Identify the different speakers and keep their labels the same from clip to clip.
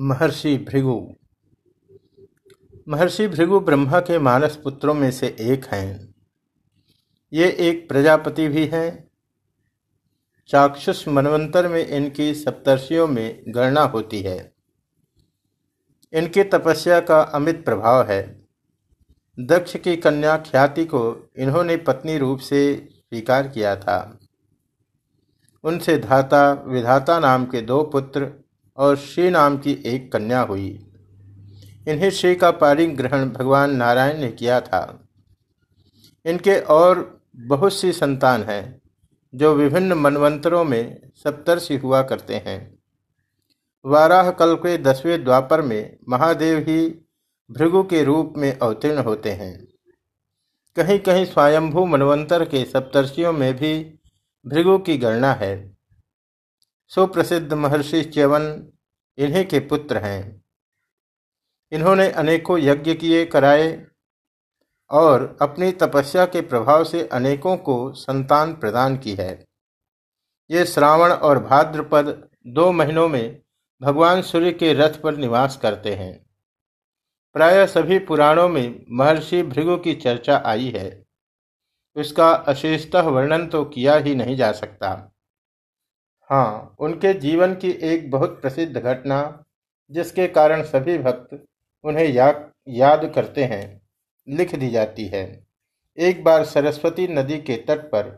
Speaker 1: महर्षि भृगु। महर्षि भृगु ब्रह्मा के मानस पुत्रों में से एक हैं। ये एक प्रजापति भी हैं। चाक्षुष मनवंतर में इनकी सप्तर्षियों में गणना होती है। इनकी तपस्या का अमित प्रभाव है। दक्ष की कन्या ख्याति को इन्होंने पत्नी रूप से स्वीकार किया था। उनसे धाता विधाता नाम के दो पुत्र और श्री नाम की एक कन्या हुई। इन्हें श्री का पारिग्रहण भगवान नारायण ने किया था। इनके और बहुत सी संतान हैं, जो विभिन्न मनवंतरों में सप्तर्षि हुआ करते हैं। वाराह कल के दसवें द्वापर में महादेव ही भृगु के रूप में अवतीर्ण होते हैं। कहीं कहीं स्वयंभू मनवंतर के सप्तर्षियों में भी भृगु की गणना है। सुप्रसिद्ध महर्षि च्यवन इन्हीं के पुत्र हैं। इन्होंने अनेकों यज्ञ किए, कराए और अपनी तपस्या के प्रभाव से अनेकों को संतान प्रदान की है। ये श्रावण और भाद्रपद दो महीनों में भगवान सूर्य के रथ पर निवास करते हैं। प्राय सभी पुराणों में महर्षि भृगु की चर्चा आई है। उसका अशेषतः वर्णन तो किया ही नहीं जा सकता। हाँ उनके जीवन की एक बहुत प्रसिद्ध घटना जिसके कारण सभी भक्त उन्हें या, याद करते हैं लिख दी जाती है। एक बार सरस्वती नदी के तट पर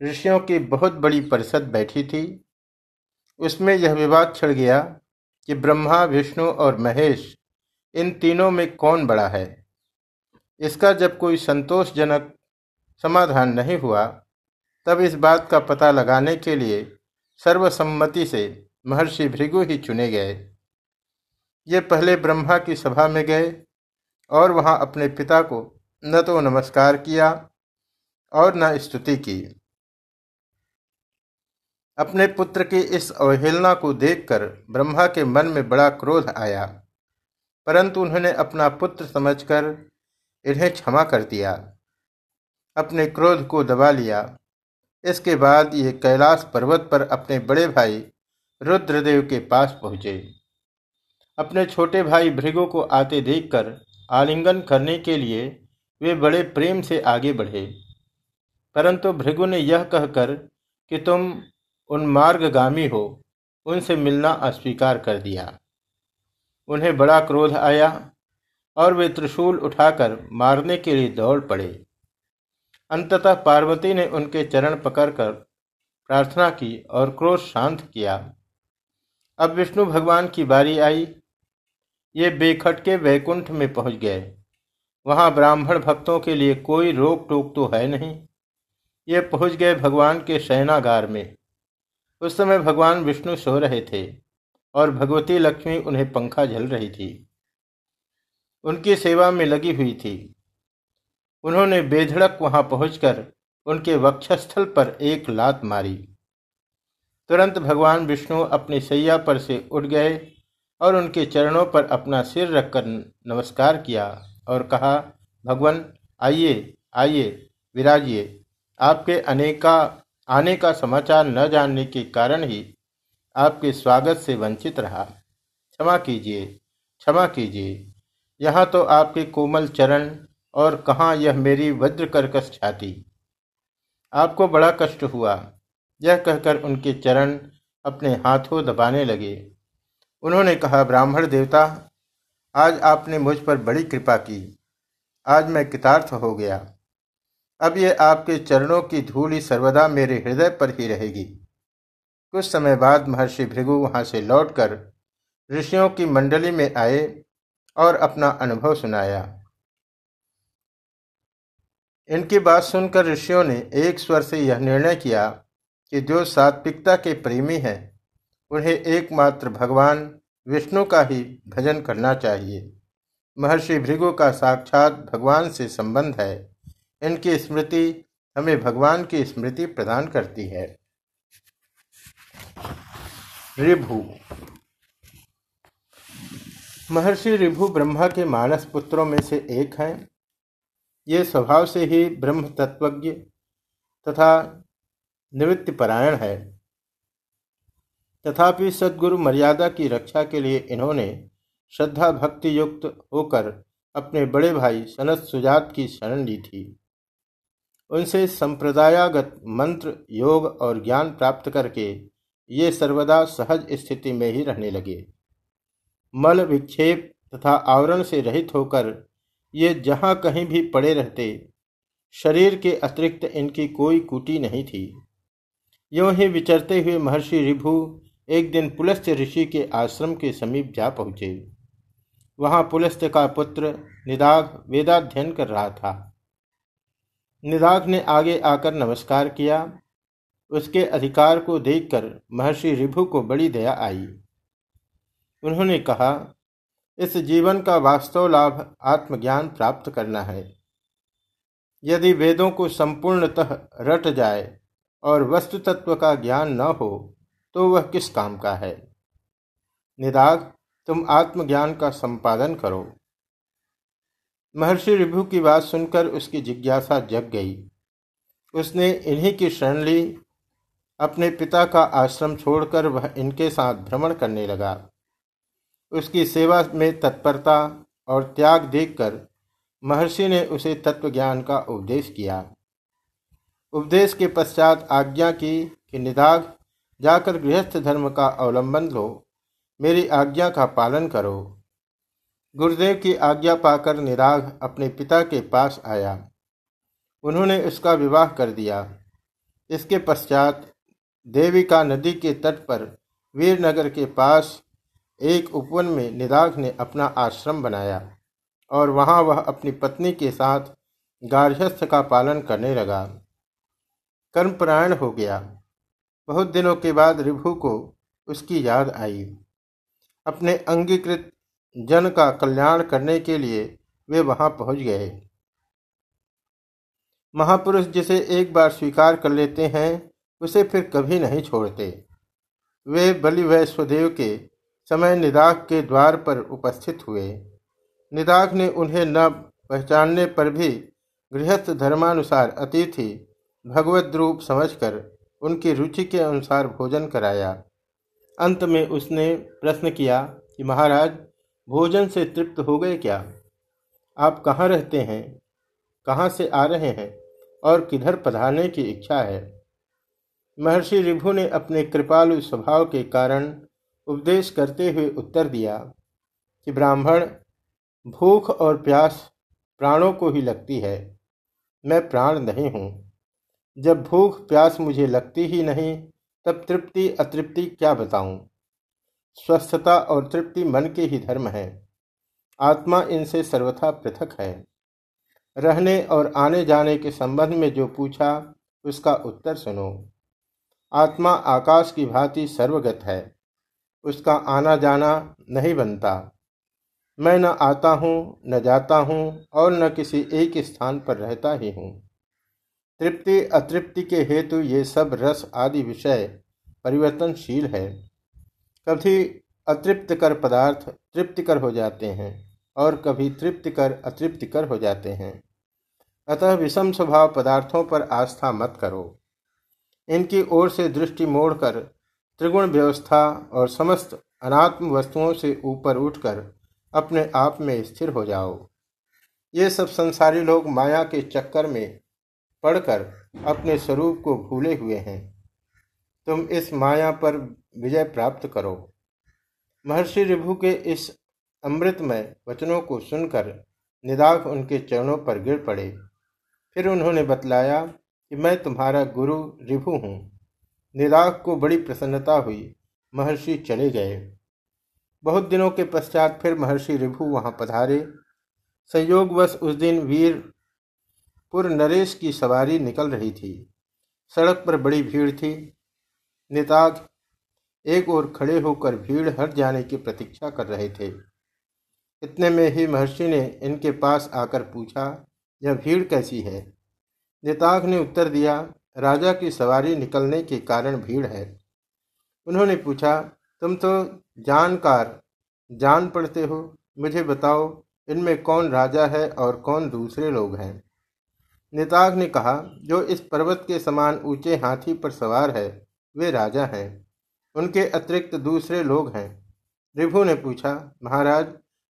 Speaker 1: ऋषियों की बहुत बड़ी परिषद बैठी थी। उसमें यह विवाद छिड़ गया कि ब्रह्मा विष्णु और महेश इन तीनों में कौन बड़ा है? इसका जब कोई संतोषजनक समाधान नहीं हुआ तब इस बात का पता लगाने के लिए सर्वसम्मति से महर्षि भृगु ही चुने गए। ये पहले ब्रह्मा की सभा में गए और वहाँ अपने पिता को न तो नमस्कार किया और न स्तुति की। अपने पुत्र की इस अवहेलना को देखकर ब्रह्मा के मन में बड़ा क्रोध आया, परंतु उन्होंने अपना पुत्र समझकर इन्हें क्षमा कर दिया, अपने क्रोध को दबा लिया इसके बाद ये कैलाश पर्वत पर अपने बड़े भाई रुद्रदेव के पास पहुँचे। अपने छोटे भाई भृगु को आते देखकर आलिंगन करने के लिए वे बड़े प्रेम से आगे बढ़े। परंतु भृगु ने यह कहकर कि तुम उन मार्गगामी हो, उनसे मिलना अस्वीकार कर दिया। उन्हें बड़ा क्रोध आया और वे त्रिशूल उठाकर मारने के लिए दौड़ पड़े। अंततः पार्वती ने उनके चरण पकड़कर प्रार्थना की और क्रोध शांत किया। अब विष्णु भगवान की बारी आई। ये बेखटके वैकुंठ में पहुँच गए। वहाँ ब्राह्मण भक्तों के लिए कोई रोक टोक तो है नहीं। ये पहुँच गए भगवान के शयनागार में। उस समय भगवान विष्णु सो रहे थे और भगवती लक्ष्मी उन्हें पंखा झल रही थी। उनकी सेवा में लगी हुई थी। उन्होंने बेधड़क वहाँ पहुंचकर उनके वक्षस्थल पर एक लात मारी। तुरंत भगवान विष्णु अपनी सैया पर से उठ गए और उनके चरणों पर अपना सिर रखकर नमस्कार किया और कहा, भगवान, आइए आइए, विराजिए। आपके अनेका, आने का समाचार न जानने के कारण ही आपके स्वागत से वंचित रहा। क्षमा कीजिए क्षमा कीजिए। यहाँ तो आपके कोमल चरण और कहाँ यह मेरी वज्र कर्कश छाती। आपको बड़ा कष्ट हुआ। यह कहकर उनके चरण अपने हाथों दबाने लगे। उन्होंने कहा, ब्राह्मण देवता, आज आपने मुझ पर बड़ी कृपा की। आज मैं कृतार्थ हो गया। अब ये आपके चरणों की धूल ही सर्वदा मेरे हृदय पर ही रहेगी। कुछ समय बाद महर्षि भृगु वहाँ से लौटकर ऋषियों की मंडली में आए और अपना अनुभव सुनाया। इनकी बात सुनकर ऋषियों ने एक स्वर से यह निर्णय किया कि जो सात्विकता के प्रेमी हैं, उन्हें एकमात्र भगवान विष्णु का ही भजन करना चाहिए। महर्षि भृगु का साक्षात भगवान से संबंध है। इनकी स्मृति हमें भगवान की स्मृति प्रदान करती है। ऋभु महर्षि ऋभु ब्रह्मा के मानस पुत्रों में से एक हैं। ये स्वभाव से ही ब्रह्म तत्वज्ञ तथा निवृत्तिपरायण है। तथापि सदगुरु मर्यादा की रक्षा के लिए इन्होंने श्रद्धा भक्ति युक्त होकर अपने बड़े भाई सनत सुजात की शरण ली थी। उनसे संप्रदायागत मंत्र, योग और ज्ञान प्राप्त करके ये सर्वदा सहज स्थिति में ही रहने लगे। मल विक्षेप तथा आवरण से रहित होकर ये जहाँ कहीं भी पड़े रहते, शरीर के अतिरिक्त इनकी कोई कुटी नहीं थी। यों ही विचरते हुए महर्षि रिभु एक दिन पुलस्त्य ऋषि के आश्रम के समीप जा पहुँचे। वहाँ पुलस्त्य का पुत्र निदाघ वेदाध्ययन कर रहा था। निदाघ ने आगे आकर नमस्कार किया। उसके अधिकार को देखकर महर्षि रिभु को बड़ी दया आई। उन्होंने कहा इस जीवन का वास्तव लाभ आत्मज्ञान प्राप्त करना है। यदि वेदों को संपूर्णतः रट जाए और वस्तु तत्व का ज्ञान न हो तो वह किस काम का है? निदाग तुम आत्मज्ञान का संपादन करो। महर्षि रिभु की बात सुनकर उसकी जिज्ञासा जग गई। उसने इन्हीं की शरण ली, अपने पिता का आश्रम छोड़कर वह इनके साथ भ्रमण करने लगा। उसकी सेवा में तत्परता और त्याग देखकर महर्षि ने उसे तत्व ज्ञान का उपदेश किया। उपदेश के पश्चात आज्ञा की कि निदाग, जाकर गृहस्थ धर्म का अवलंबन लो, मेरी आज्ञा का पालन करो। गुरुदेव की आज्ञा पाकर निराग अपने पिता के पास आया। उन्होंने उसका विवाह कर दिया। इसके पश्चात देविका नदी के तट पर वीरनगर के पास एक उपवन में निदाघ ने अपना आश्रम बनाया और वहाँ वह अपनी पत्नी के साथ गार्हस्थ का पालन करने लगा। कर्मपरायण हो गया। बहुत दिनों के बाद रिभु को उसकी याद आई। अपने अंगीकृत जन का कल्याण करने के लिए वे वहाँ पहुँच गए। महापुरुष जिसे एक बार स्वीकार कर लेते हैं, उसे फिर कभी नहीं छोड़ते। वे बलि वैश्वदेव के समय निदाग के द्वार पर उपस्थित हुए। निदाग ने उन्हें न पहचानने पर भी गृहस्थ धर्मानुसार अतिथि भगवत रूप समझकर उनकी रुचि के अनुसार भोजन कराया। अंत में उसने प्रश्न किया कि, महाराज, भोजन से तृप्त हो गए क्या? आप कहाँ रहते हैं? कहाँ से आ रहे हैं? और किधर पधारने की इच्छा है? महर्षि रिभु ने अपने कृपालु स्वभाव के कारण उपदेश करते हुए उत्तर दिया कि ब्राह्मण, भूख और प्यास प्राणों को ही लगती है। मैं प्राण नहीं हूँ। जब भूख, प्यास मुझे लगती ही नहीं, तब तृप्ति, अतृप्ति क्या बताऊँ? स्वस्थता और तृप्ति मन के ही धर्म है। आत्मा इनसे सर्वथा पृथक है। रहने और आने जाने के संबंध में जो पूछा, उसका उत्तर सुनो। आत्मा आकाश की भांति सर्वगत है। उसका आना जाना नहीं बनता। मैं न आता हूँ, न जाता हूँ और न किसी एक स्थान पर रहता ही हूँ। तृप्ति, अतृप्ति के हेतु ये सब रस आदि विषय परिवर्तनशील है। कभी अतृप्तिकर पदार्थ तृप्तिकर हो जाते हैं और कभी तृप्तिकर अतृप्तिकर हो जाते हैं। अतः विषम स्वभाव पदार्थों पर आस्था मत करो। इनकी ओर से दृष्टि मोड़कर त्रिगुण व्यवस्था और समस्त अनात्म वस्तुओं से ऊपर उठकर अपने आप में स्थिर हो जाओ। ये सब संसारी लोग माया के चक्कर में पड़कर अपने स्वरूप को भूले हुए हैं। तुम इस माया पर विजय प्राप्त करो। महर्षि रिभु के इस अमृतमय वचनों को सुनकर निदाख उनके चरणों पर गिर पड़े। फिर उन्होंने बतलाया कि मैं तुम्हारा गुरु रिभु हूँ। निराग को बड़ी प्रसन्नता हुई। महर्षि चले गए। बहुत दिनों के पश्चात फिर महर्षि रिभु वहाँ पधारे। संयोगवश उस दिन वीर पुर नरेश की सवारी निकल रही थी। सड़क पर बड़ी भीड़ थी। निताग एक ओर खड़े होकर भीड़ हट जाने की प्रतीक्षा कर रहे थे। इतने में ही महर्षि ने इनके पास आकर पूछा, यह भीड़ कैसी है? निताग ने उत्तर दिया राजा की सवारी निकलने के कारण भीड़ है। उन्होंने पूछा, तुम तो जानकार, जान पड़ते हो। मुझे बताओ, इनमें कौन राजा है और कौन दूसरे लोग हैं? निताग ने कहा, जो इस पर्वत के समान ऊँचे हाथी पर सवार है, वे राजा हैं। उनके अतिरिक्त दूसरे लोग हैं। रिभु ने पूछा, महाराज,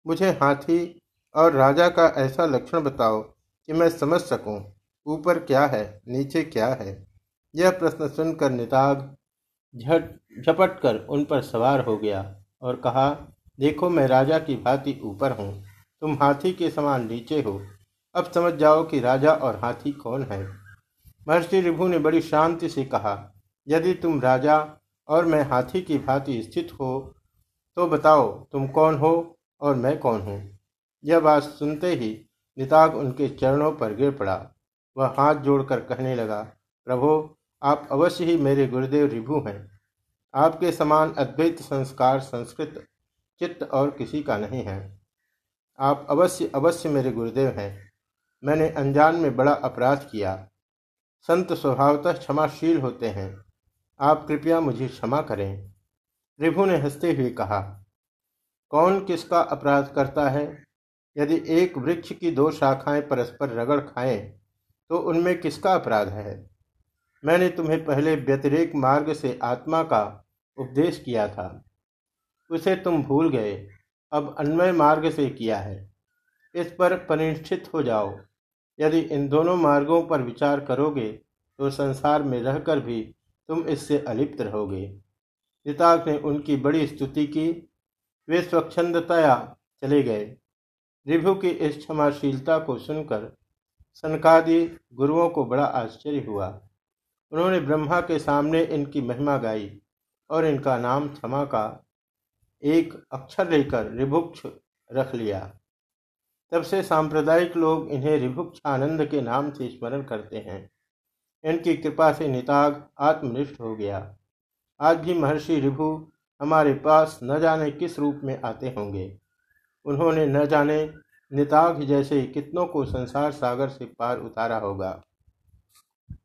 Speaker 1: मुझे हाथी और राजा का ऐसा लक्षण बताओ कि मैं समझ सकूँ। ऊपर क्या है, नीचे क्या है? यह प्रश्न सुनकर निताग झट झपट कर उन पर सवार हो गया और कहा, देखो मैं राजा की भांति ऊपर हूँ, तुम हाथी के समान नीचे हो। अब समझ जाओ कि राजा और हाथी कौन है। महर्षि रिभु ने बड़ी शांति से कहा, यदि तुम राजा और मैं हाथी की भांति स्थित हो तो बताओ तुम कौन हो और मैं कौन हूँ? यह बात सुनते ही निताग उनके चरणों पर गिर पड़ा। वह हाथ जोड़कर कहने लगा, प्रभो, आप अवश्य ही मेरे गुरुदेव रिभु हैं। आपके समान अद्वैत संस्कार संस्कृत, चित्त और किसी का नहीं है। आप अवश्य अवश्य मेरे गुरुदेव हैं। मैंने अनजान में बड़ा अपराध किया। संत स्वभावतः क्षमाशील होते हैं। आप कृपया मुझे क्षमा करें। रिभु ने हँसते हुए कहा, कौन किसका अपराध करता है? यदि एक वृक्ष की दो शाखाएँ परस्पर रगड़ खाएँ तो उनमें किसका अपराध है? मैंने तुम्हें पहले व्यतिरेक मार्ग से आत्मा का उपदेश किया था। उसे तुम भूल गए। अब अन्वय मार्ग से किया है। इस पर परिनिष्ठित हो जाओ। यदि इन दोनों मार्गों पर विचार करोगे तो संसार में रहकर भी तुम इससे अलिप्त रहोगे। पिताक ने उनकी बड़ी स्तुति की। वे स्वच्छंदतया चले गए। रिभु की इस क्षमाशीलता को सुनकर सनकादि गुरुओं को बड़ा आश्चर्य हुआ। उन्होंने ब्रह्मा के सामने इनकी महिमा गाई और इनका नाम क्षमा का एक अक्षर लेकर रिभुक्ष रख लिया। तब से सांप्रदायिक लोग इन्हें रिभुक्ष आनंद के नाम से स्मरण करते हैं। इनकी कृपा से निताग आत्मनिष्ठ हो गया। आज भी महर्षि रिभु हमारे पास न जाने किस रूप में आते होंगे। उन्होंने न जाने निताग जैसे कितनों को संसार सागर से पार उतारा होगा।